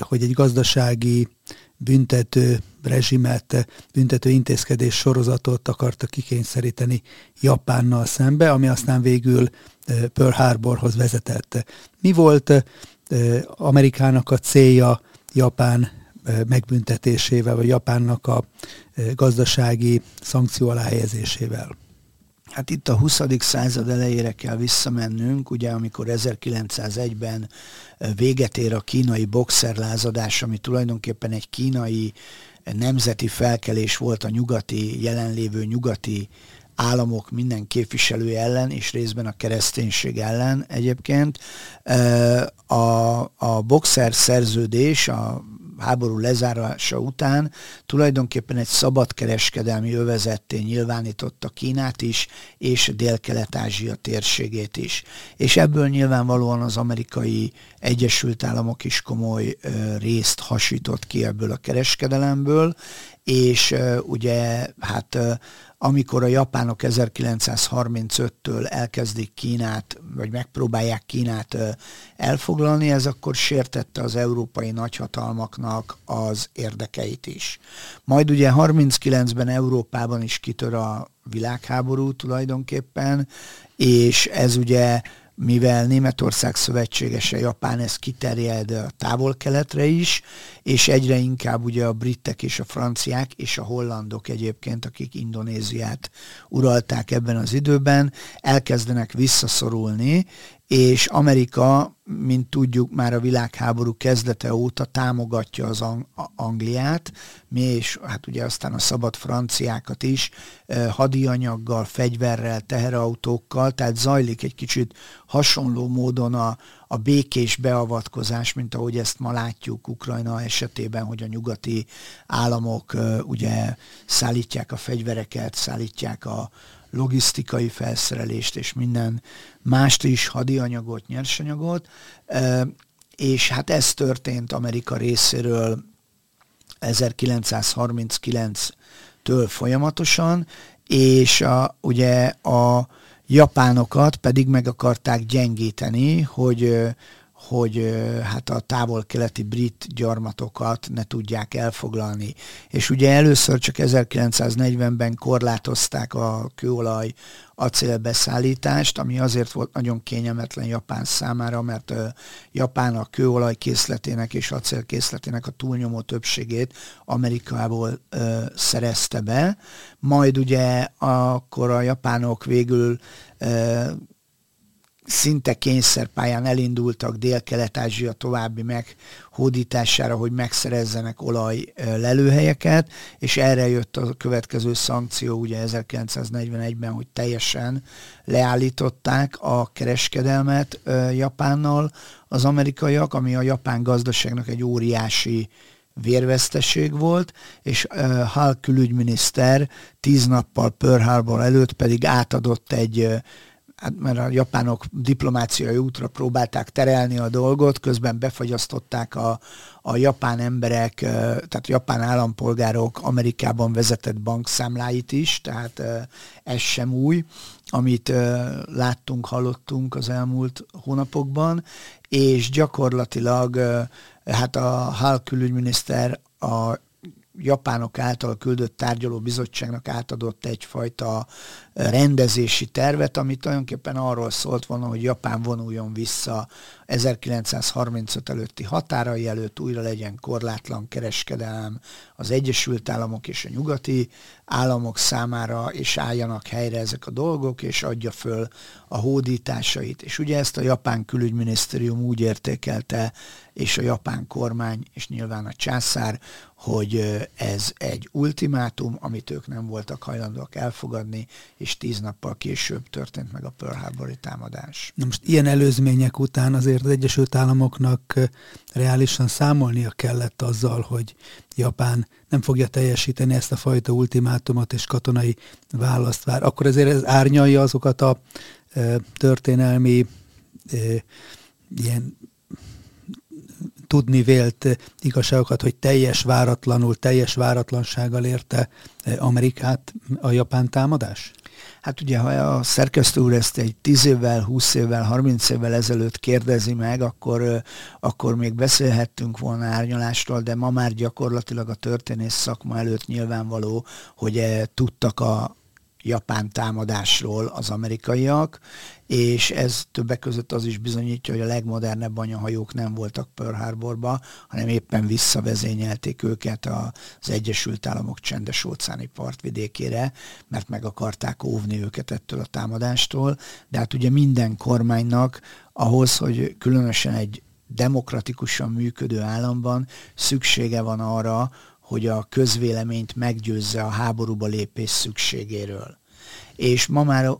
hogy egy gazdasági büntető rezsimet, büntető intézkedés sorozatot akarta kikényszeríteni Japánnal szembe, ami aztán végül Pearl Harborhoz vezetett. Mi volt Amerikának a célja Japán megbüntetésével, vagy Japánnak a gazdasági szankció alá? Hát itt a 20. század elejére kell visszamennünk, ugye amikor 1901-ben véget ér a kínai boxerlázadás, ami tulajdonképpen egy kínai nemzeti felkelés volt a nyugati, jelenlévő nyugati államok minden képviselője ellen, és részben a kereszténység ellen egyébként. A, a boxer szerződés, a háború lezárása után tulajdonképpen egy szabadkereskedelmi övezetté nyilvánította Kínát is, és Dél-Kelet-Ázsia térségét is. És ebből nyilvánvalóan az amerikai Egyesült Államok is komoly részt hasított ki ebből a kereskedelemből, és ugye hát amikor a japánok 1935-től elkezdik Kínát, vagy megpróbálják Kínát elfoglalni, ez akkor sértette az európai nagyhatalmaknak az érdekeit is. Majd ugye 39-ben Európában is kitör a világháború tulajdonképpen, és ez ugye mivel Németország szövetségese Japán, ez kiterjed a távol-keletre is, és egyre inkább ugye a britek és a franciák és a hollandok egyébként, akik Indonéziát uralták ebben az időben, elkezdenek visszaszorulni, és Amerika, mint tudjuk, már a világháború kezdete óta támogatja az Angliát, mi és hát ugye aztán a szabad franciákat is, hadianyaggal, fegyverrel, teherautókkal, tehát zajlik egy kicsit hasonló módon a, a békés beavatkozás, mint ahogy ezt ma látjuk Ukrajna esetében, hogy a nyugati államok ugye szállítják a fegyvereket, szállítják a, logisztikai felszerelést és minden mást is, hadianyagot, nyersanyagot, és hát ez történt Amerika részéről 1939-től folyamatosan, és a, ugye a japánokat pedig meg akarták gyengíteni, hogy hogy hát a távol-keleti brit gyarmatokat ne tudják elfoglalni. És ugye először csak 1940-ben korlátozták a kőolaj acélbeszállítást, ami azért volt nagyon kényelmetlen Japán számára, mert Japán a kőolaj készletének és acélkészletének a túlnyomó többségét Amerikából ö, szerezte be. Majd ugye akkor a japánok végül ö, szinte kényszerpályán elindultak Dél-Kelet-Ázsia további meghódítására, hogy megszerezzenek olaj lelőhelyeket, és erre jött a következő szankció ugye 1941-ben, hogy teljesen leállították a kereskedelmet Japánnal. Az amerikaiak, ami a japán gazdaságnak egy óriási vérveszteség volt, és uh, Hall külügyminiszter tíz nappal Pearl Harbor előtt pedig átadott egy uh, hát mert a japánok diplomáciai útra próbálták terelni a dolgot, közben befagyasztották a, a japán emberek, tehát japán állampolgárok Amerikában vezetett bankszámláit is, tehát ez sem új, amit láttunk, hallottunk az elmúlt hónapokban, és gyakorlatilag hát a Hal külügyminiszter a japánok által küldött tárgyaló bizottságnak átadott egyfajta rendezési tervet, ami tulajdonképpen arról szólt volna, hogy Japán vonuljon vissza 1935 előtti határai előtt, újra legyen korlátlan kereskedelem az Egyesült Államok és a nyugati államok számára, és álljanak helyre ezek a dolgok, és adja föl a hódításait. És ugye ezt a japán külügyminisztérium úgy értékelte, és a japán kormány, és nyilván a császár, hogy ez egy ultimátum, amit ők nem voltak hajlandóak elfogadni, és tíz nappal később történt meg a Pearl Harbor-i támadás. Na most ilyen előzmények után azért az Egyesült Államoknak reálisan számolnia kellett azzal, hogy Japán nem fogja teljesíteni ezt a fajta ultimátumot és katonai választ vár. Akkor ezért ez árnyalja azokat a történelmi ilyen tudni vélt igazságokat, hogy teljes váratlanul, teljes váratlansággal érte Amerikát a japán támadás? Hát ugye, ha a szerkesztő úr ezt egy 10 évvel, 20 évvel, 30 évvel ezelőtt kérdezi meg, akkor, akkor még beszélhettünk volna árnyalástól, de ma már gyakorlatilag a történész szakma előtt nyilvánvaló, hogy tudtak a japán támadásról az amerikaiak, és ez többek között az is bizonyítja, hogy a legmodernebb anyahajók nem voltak Pearl Harborba, hanem éppen visszavezényelték őket az Egyesült Államok csendes óceáni partvidékére, mert meg akarták óvni őket ettől a támadástól, de hát ugye minden kormánynak ahhoz, hogy különösen egy demokratikusan működő államban szüksége van arra, hogy a közvéleményt meggyőzze a háborúba lépés szükségéről. És ma már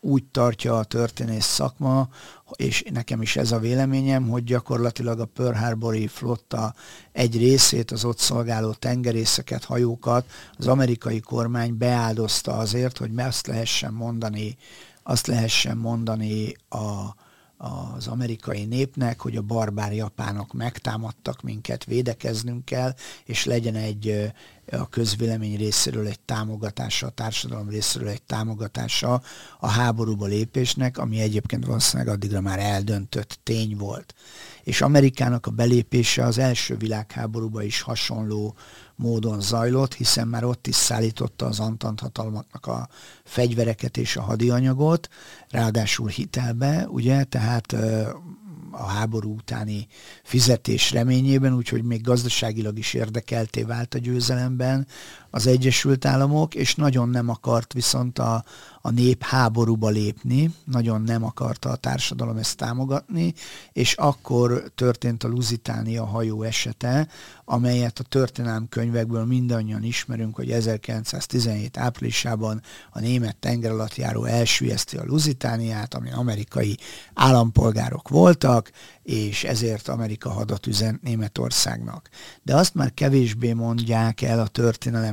úgy tartja a történész szakma, és nekem is ez a véleményem, hogy gyakorlatilag a Pearl Harbori flotta egy részét, az ott szolgáló tengerészeket, hajókat az amerikai kormány beáldozta azért, hogy azt lehessen mondani, azt lehessen mondani a, az amerikai népnek, hogy a barbár japánok megtámadtak minket, védekeznünk kell, és legyen egy a közvélemény részéről egy támogatása, a társadalom részéről egy támogatása a háborúba lépésnek, ami egyébként valószínűleg addigra már eldöntött tény volt. És Amerikának a belépése az első világháborúba is hasonló módon zajlott, hiszen már ott is szállította az Antant hatalmaknak a fegyvereket és a hadianyagot, ráadásul hitelbe, ugye, tehát a háború utáni fizetés reményében, úgyhogy még gazdaságilag is érdekelté vált a győzelemben az Egyesült Államok, és nagyon nem akart viszont a, a nép háborúba lépni, nagyon nem akarta a társadalom ezt támogatni, és akkor történt a Lusitánia hajó esete, amelyet a történelmi könyvekből mindannyian ismerünk, hogy 1917 áprilisában a német tengeralattjáró elsüllyeszti a Lusitániát, ami amerikai állampolgárok voltak, és ezért Amerika hadat üzent Németországnak. De azt már kevésbé mondják el a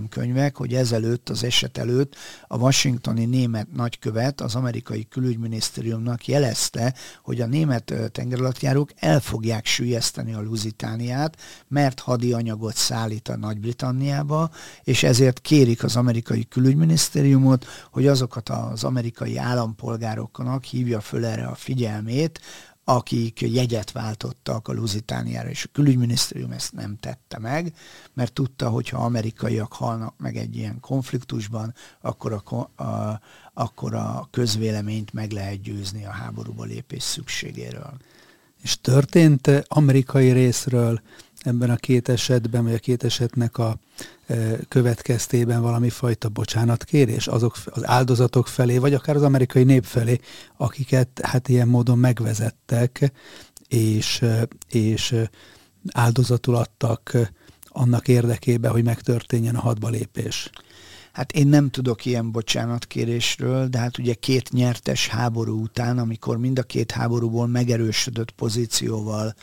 történelemkönyvek, hogy ezelőtt, az eset előtt a washingtoni német nagykövet az amerikai külügyminisztériumnak jelezte, hogy a német tengeralattjárók el fogják sülyezteni a Lusitániát, mert hadi anyagot szállít a Nagy-Britanniába, és ezért kérik az amerikai külügyminisztériumot, hogy azokat az amerikai állampolgároknak hívja föl erre a figyelmét, akik jegyet váltottak a Lusitániára, és a külügyminisztérium ezt nem tette meg, mert tudta, hogy ha amerikaiak halnak meg egy ilyen konfliktusban, akkor a, a, akkor a közvéleményt meg lehet győzni a háborúba lépés szükségéről. És történt amerikai részről ebben a két esetben, vagy a két esetnek a következtében valami fajta bocsánatkérés azok, az áldozatok felé, vagy akár az amerikai nép felé, akiket hát ilyen módon megvezettek, és, és áldozatul adtak annak érdekében, hogy megtörténjen a hadba lépés. Hát én nem tudok ilyen bocsánatkérésről, de hát ugye két nyertes háború után, amikor mind a két háborúból megerősödött pozícióval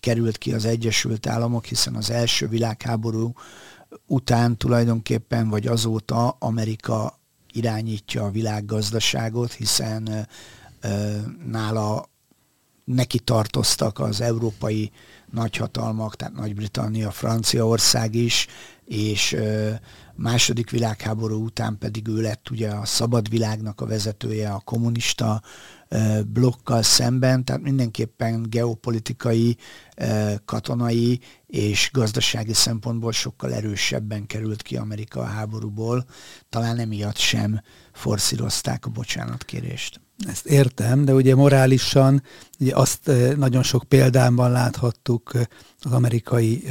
került ki az Egyesült Államok, hiszen az első világháború után tulajdonképpen, vagy azóta Amerika irányítja a világgazdaságot, hiszen nála neki tartoztak az európai nagyhatalmak, tehát Nagy-Britannia, Franciaország is, és második világháború után pedig ő lett ugye a szabad világnak a vezetője, a kommunista blokkal szemben, tehát mindenképpen geopolitikai katonai és gazdasági szempontból sokkal erősebben került ki Amerika a háborúból, talán emiatt sem forszírozták a bocsánatkérést. Ezt értem, de ugye morálisan ugye azt nagyon sok példánban láthattuk az amerikai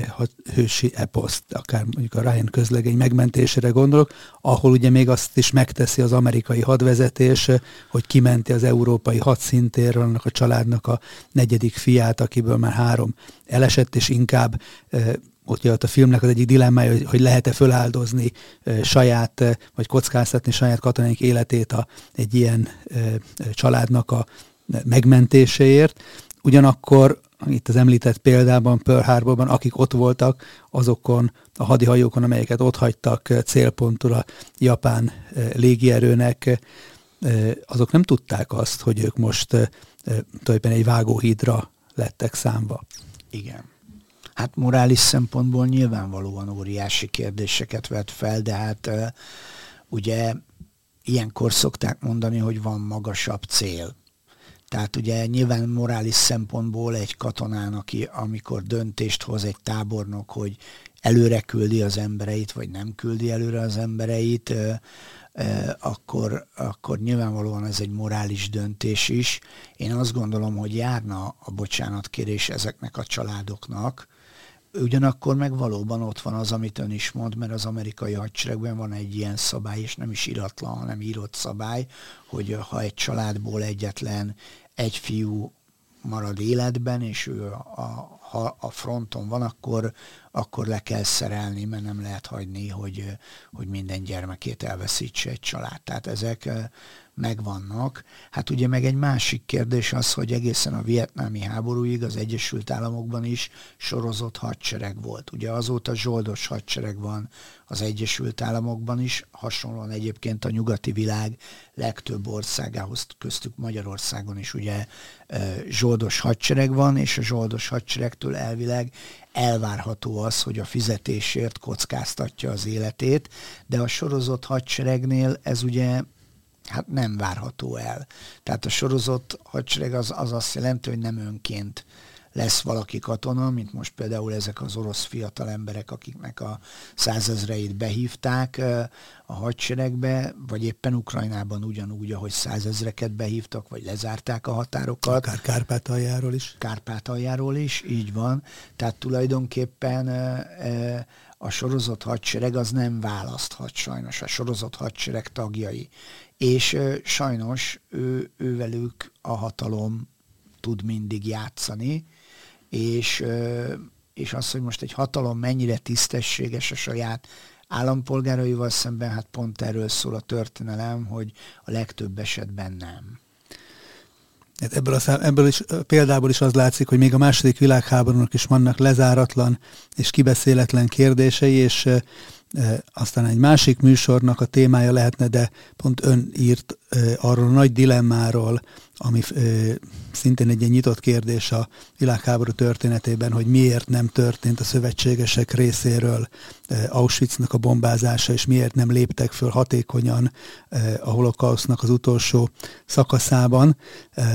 hősi eposzt, akár mondjuk a Ryan közlegény megmentésére gondolok, ahol ugye még azt is megteszi az amerikai hadvezetés, hogy kimenti az európai hadszintéről annak a családnak a negyedik fiát, akiből már három elesett, és inkább ott jött a filmnek az egyik dilemmája, hogy, hogy lehet-e föláldozni e, saját, vagy kockáztatni saját katonáink életét a, egy ilyen e, családnak a megmentéséért. Ugyanakkor itt az említett példában, Pearl Harborban, akik ott voltak, azokon a hadihajókon, amelyeket ott hagytak célpontul a japán légierőnek, azok nem tudták azt, hogy ők most tulajdonképpen egy vágóhídra lettek számva. Igen. Hát morális szempontból nyilvánvalóan óriási kérdéseket vet fel, de hát ugye ilyenkor szokták mondani, hogy van magasabb cél. Tehát ugye nyilván morális szempontból egy katonának, amikor döntést hoz egy tábornok, hogy előre küldi az embereit, vagy nem küldi előre az embereit, akkor, akkor nyilvánvalóan ez egy morális döntés is. Én azt gondolom, hogy járna a bocsánatkérés ezeknek a családoknak, Ugyanakkor meg valóban ott van az, amit ön is mond, mert az amerikai hadseregben van egy ilyen szabály, és nem is iratlan, hanem írott szabály, hogy ha egy családból egyetlen egy fiú marad életben, és ő a, ha a fronton van, akkor, akkor le kell szerelni, mert nem lehet hagyni, hogy, hogy minden gyermekét elveszítse egy család. Tehát ezek megvannak. Hát ugye meg egy másik kérdés az, hogy egészen a vietnámi háborúig az Egyesült Államokban is sorozott hadsereg volt. Ugye azóta zsoldos hadsereg van az Egyesült Államokban is, hasonlóan egyébként a nyugati világ legtöbb országához, köztük Magyarországon is ugye zsoldos hadsereg van, és a zsoldos hadseregtől elvileg elvárható az, hogy a fizetésért kockáztatja az életét, de a sorozott hadseregnél ez ugye hát nem várható el. Tehát a sorozott hadsereg az, az azt jelenti, hogy nem önként lesz valaki katona, mint most például ezek az orosz fiatal emberek, akiknek a százezreit behívták a hadseregbe, vagy éppen Ukrajnában ugyanúgy, ahogy százezreket behívtak, vagy lezárták a határokat. Akár Kárpátaljáról is. Kárpátaljáról is, így van. Tehát tulajdonképpen a sorozott hadsereg az nem választhat sajnos, a sorozott hadsereg tagjai és sajnos ő, ővelük a hatalom tud mindig játszani, és, és az, hogy most egy hatalom mennyire tisztességes a saját állampolgáraival szemben, hát pont erről szól a történelem, hogy a legtöbb esetben nem. Hát ebből, a szám, ebből is, példából is az látszik, hogy még a második világháborúnak is vannak lezáratlan és kibeszéletlen kérdései, és aztán egy másik műsornak a témája lehetne, de pont ön írt arról a nagy dilemmáról, ami szintén egy ilyen nyitott kérdés a világháború történetében, hogy miért nem történt a szövetségesek részéről Auschwitznak a bombázása, és miért nem léptek föl hatékonyan a holokausznak az utolsó szakaszában.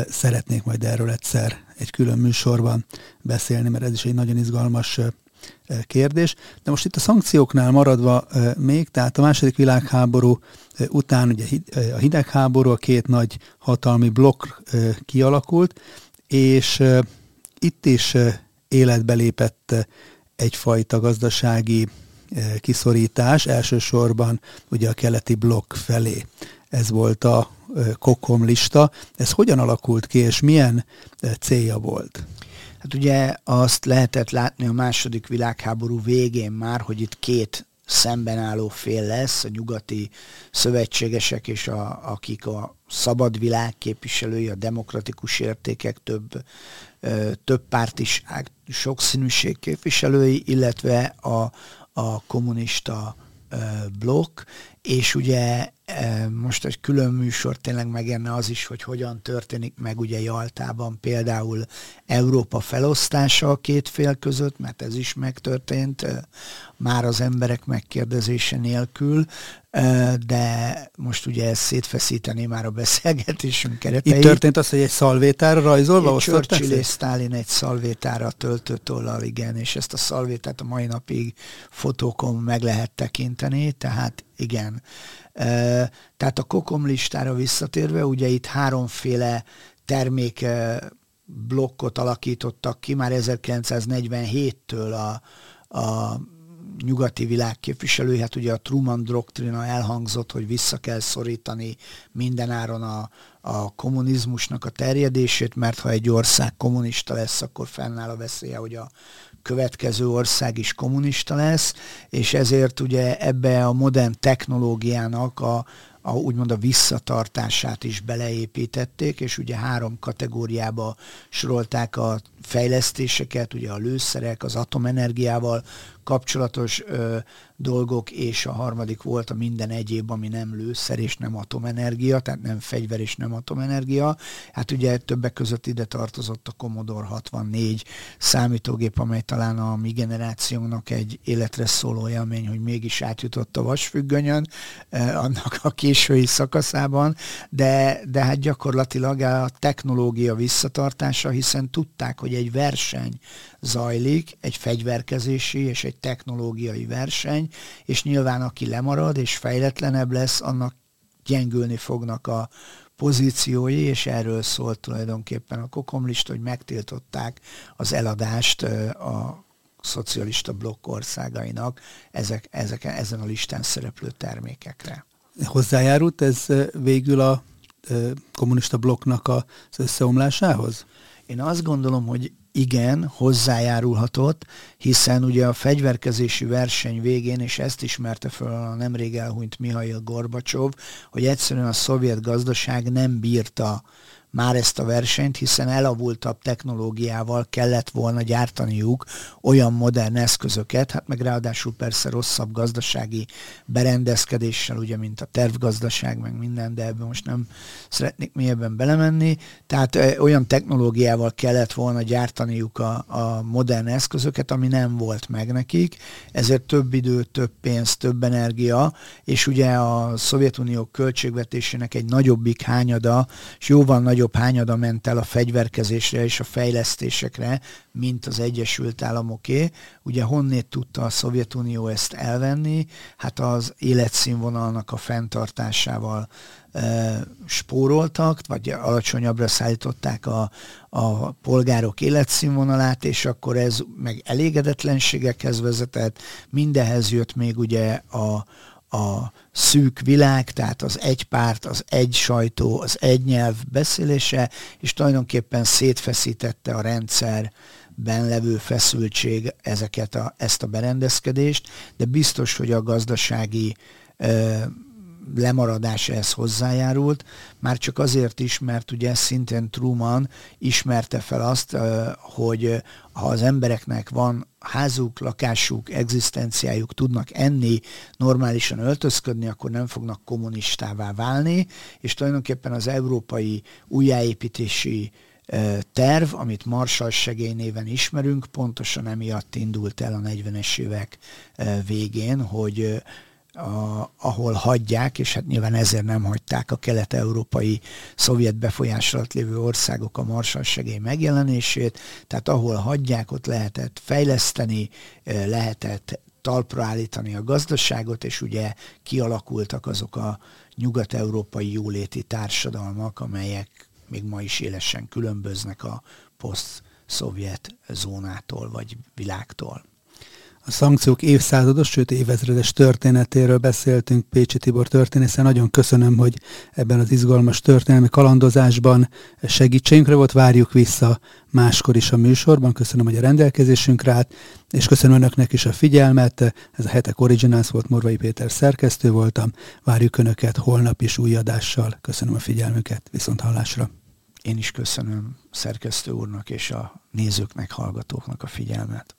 Szeretnék majd erről egyszer egy külön műsorban beszélni, mert ez is egy nagyon izgalmas kérdés. De most itt a szankcióknál maradva még, tehát a második világháború után ugye a hidegháború, a két nagy hatalmi blokk kialakult, és itt is életbe lépett egyfajta gazdasági kiszorítás, elsősorban ugye a keleti blokk felé. Ez volt a kokom lista. Ez hogyan alakult ki, és milyen célja volt? Hát ugye azt lehetett látni a második világháború végén már, hogy itt két szemben álló fél lesz, a nyugati szövetségesek és a, akik a szabad világ képviselői, a demokratikus értékek több, több pártiság, sokszínűség képviselői, illetve a, a kommunista blokk, és ugye most egy külön műsor tényleg megérne az is, hogy hogyan történik meg ugye Jaltában például Európa felosztása a két fél között, mert ez is megtörtént már az emberek megkérdezése nélkül, de most ugye ezt szétfeszíteni már a beszélgetésünk kereteit. Itt történt az, hogy egy szalvétára rajzolva egy Churchill és Stalin egy szalvétára töltőtollal, igen, és ezt a szalvétát a mai napig fotókon meg lehet tekinteni, tehát igen. Tehát a kokom listára visszatérve, ugye itt háromféle termék blokkot alakítottak ki már 1947-től a, a nyugati világ képviselői, hát ugye a Truman doktrina elhangzott, hogy vissza kell szorítani mindenáron a, a kommunizmusnak a terjedését, mert ha egy ország kommunista lesz, akkor fennáll a veszélye, hogy a következő ország is kommunista lesz, és ezért ugye ebbe a modern technológiának a, a, úgymond a visszatartását is beleépítették, és ugye három kategóriába sorolták a fejlesztéseket, ugye a lőszerek, az atomenergiával kapcsolatos ö, dolgok, és a harmadik volt a minden egyéb, ami nem lőszer és nem atomenergia, tehát nem fegyver és nem atomenergia. Hát ugye többek között ide tartozott a Commodore 64 számítógép, amely talán a mi generációnak egy életre szóló élmény, hogy mégis átjutott a vasfüggönyön, eh, annak a késői szakaszában, de, de hát gyakorlatilag a technológia visszatartása, hiszen tudták, hogy egy verseny zajlik, egy fegyverkezési és egy technológiai verseny, és nyilván aki lemarad és fejletlenebb lesz, annak gyengülni fognak a pozíciói, és erről szólt tulajdonképpen a kokomlista, hogy megtiltották az eladást a szocialista blokk országainak ezek, ezek, ezen a listán szereplő termékekre. Hozzájárult ez végül a kommunista blokknak az összeomlásához? Én azt gondolom, hogy igen, hozzájárulhatott, hiszen ugye a fegyverkezési verseny végén, és ezt ismerte föl a nemrég elhunyt Mihail Gorbacsov, hogy egyszerűen a szovjet gazdaság nem bírta már ezt a versenyt, hiszen elavultabb technológiával kellett volna gyártaniuk olyan modern eszközöket, hát meg ráadásul persze rosszabb gazdasági berendezkedéssel, ugye, mint a tervgazdaság, meg minden, de ebben most nem szeretnék mélyebben belemenni. Tehát olyan technológiával kellett volna gyártaniuk a, a modern eszközöket, ami nem volt meg nekik, ezért több idő, több pénz, több energia, és ugye a Szovjetunió költségvetésének egy nagyobbik hányada, és jóval nagyobb nagyobb hányada ment el a fegyverkezésre és a fejlesztésekre, mint az Egyesült Államoké. Ugye honnét tudta a Szovjetunió ezt elvenni? Hát az életszínvonalnak a fenntartásával e, spóroltak, vagy alacsonyabbra szállították a, a polgárok életszínvonalát, és akkor ez meg elégedetlenségekhez vezetett. Mindehez jött még ugye a, a szűk világ, tehát az egy párt, az egy sajtó, az egy nyelv beszélése, és tulajdonképpen szétfeszítette a rendszerben levő feszültség ezeket a, ezt a berendezkedést, de biztos, hogy a gazdasági lemaradás ehhez hozzájárult, már csak azért is, mert ugye szintén Truman ismerte fel azt, hogy ha az embereknek van házuk, lakásuk, egzisztenciájuk, tudnak enni, normálisan öltözködni, akkor nem fognak kommunistává válni, és tulajdonképpen az európai újjáépítési terv, amit Marshall segély néven ismerünk, pontosan emiatt indult el a 40-es évek végén, hogy ahol hagyják, és hát nyilván ezért nem hagyták a kelet-európai szovjet befolyás alatt lévő országok a Marshall segély megjelenését, tehát ahol hagyják, ott lehetett fejleszteni, lehetett talpra állítani a gazdaságot, és ugye kialakultak azok a nyugat-európai jóléti társadalmak, amelyek még ma is élesen különböznek a poszt-szovjet zónától vagy világtól. A szankciók évszázados, sőt évezredes történetéről beszéltünk Pécsi Tibor történészen. Nagyon köszönöm, hogy ebben az izgalmas történelmi kalandozásban segítségünkre volt. Várjuk vissza máskor is a műsorban. Köszönöm, hogy a rendelkezésünkre állt, és köszönöm Önöknek is a figyelmet. Ez a Hetek Originals volt, Morvai Péter szerkesztő voltam. Várjuk Önöket holnap is új adással. Köszönöm a figyelmüket. Viszont hallásra. Én is köszönöm szerkesztő úrnak és a nézőknek, hallgatóknak a figyelmet.